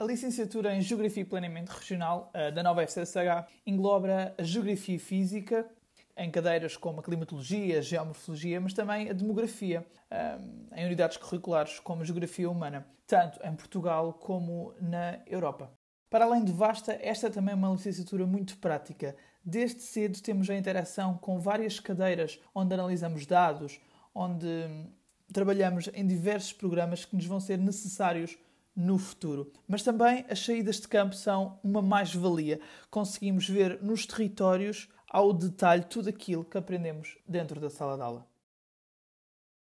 A licenciatura em Geografia e Planeamento Regional da nova FCSH engloba a Geografia Física, em cadeiras como a climatologia, a geomorfologia, mas também a demografia, em unidades curriculares como a geografia humana, tanto em Portugal como na Europa. Para além de vasta, esta é também uma licenciatura muito prática. Desde cedo temos a interação com várias cadeiras onde analisamos dados, onde trabalhamos em diversos programas que nos vão ser necessários no futuro. Mas também as saídas de campo são uma mais-valia. Conseguimos ver nos territórios ao detalhe tudo aquilo que aprendemos dentro da sala de aula.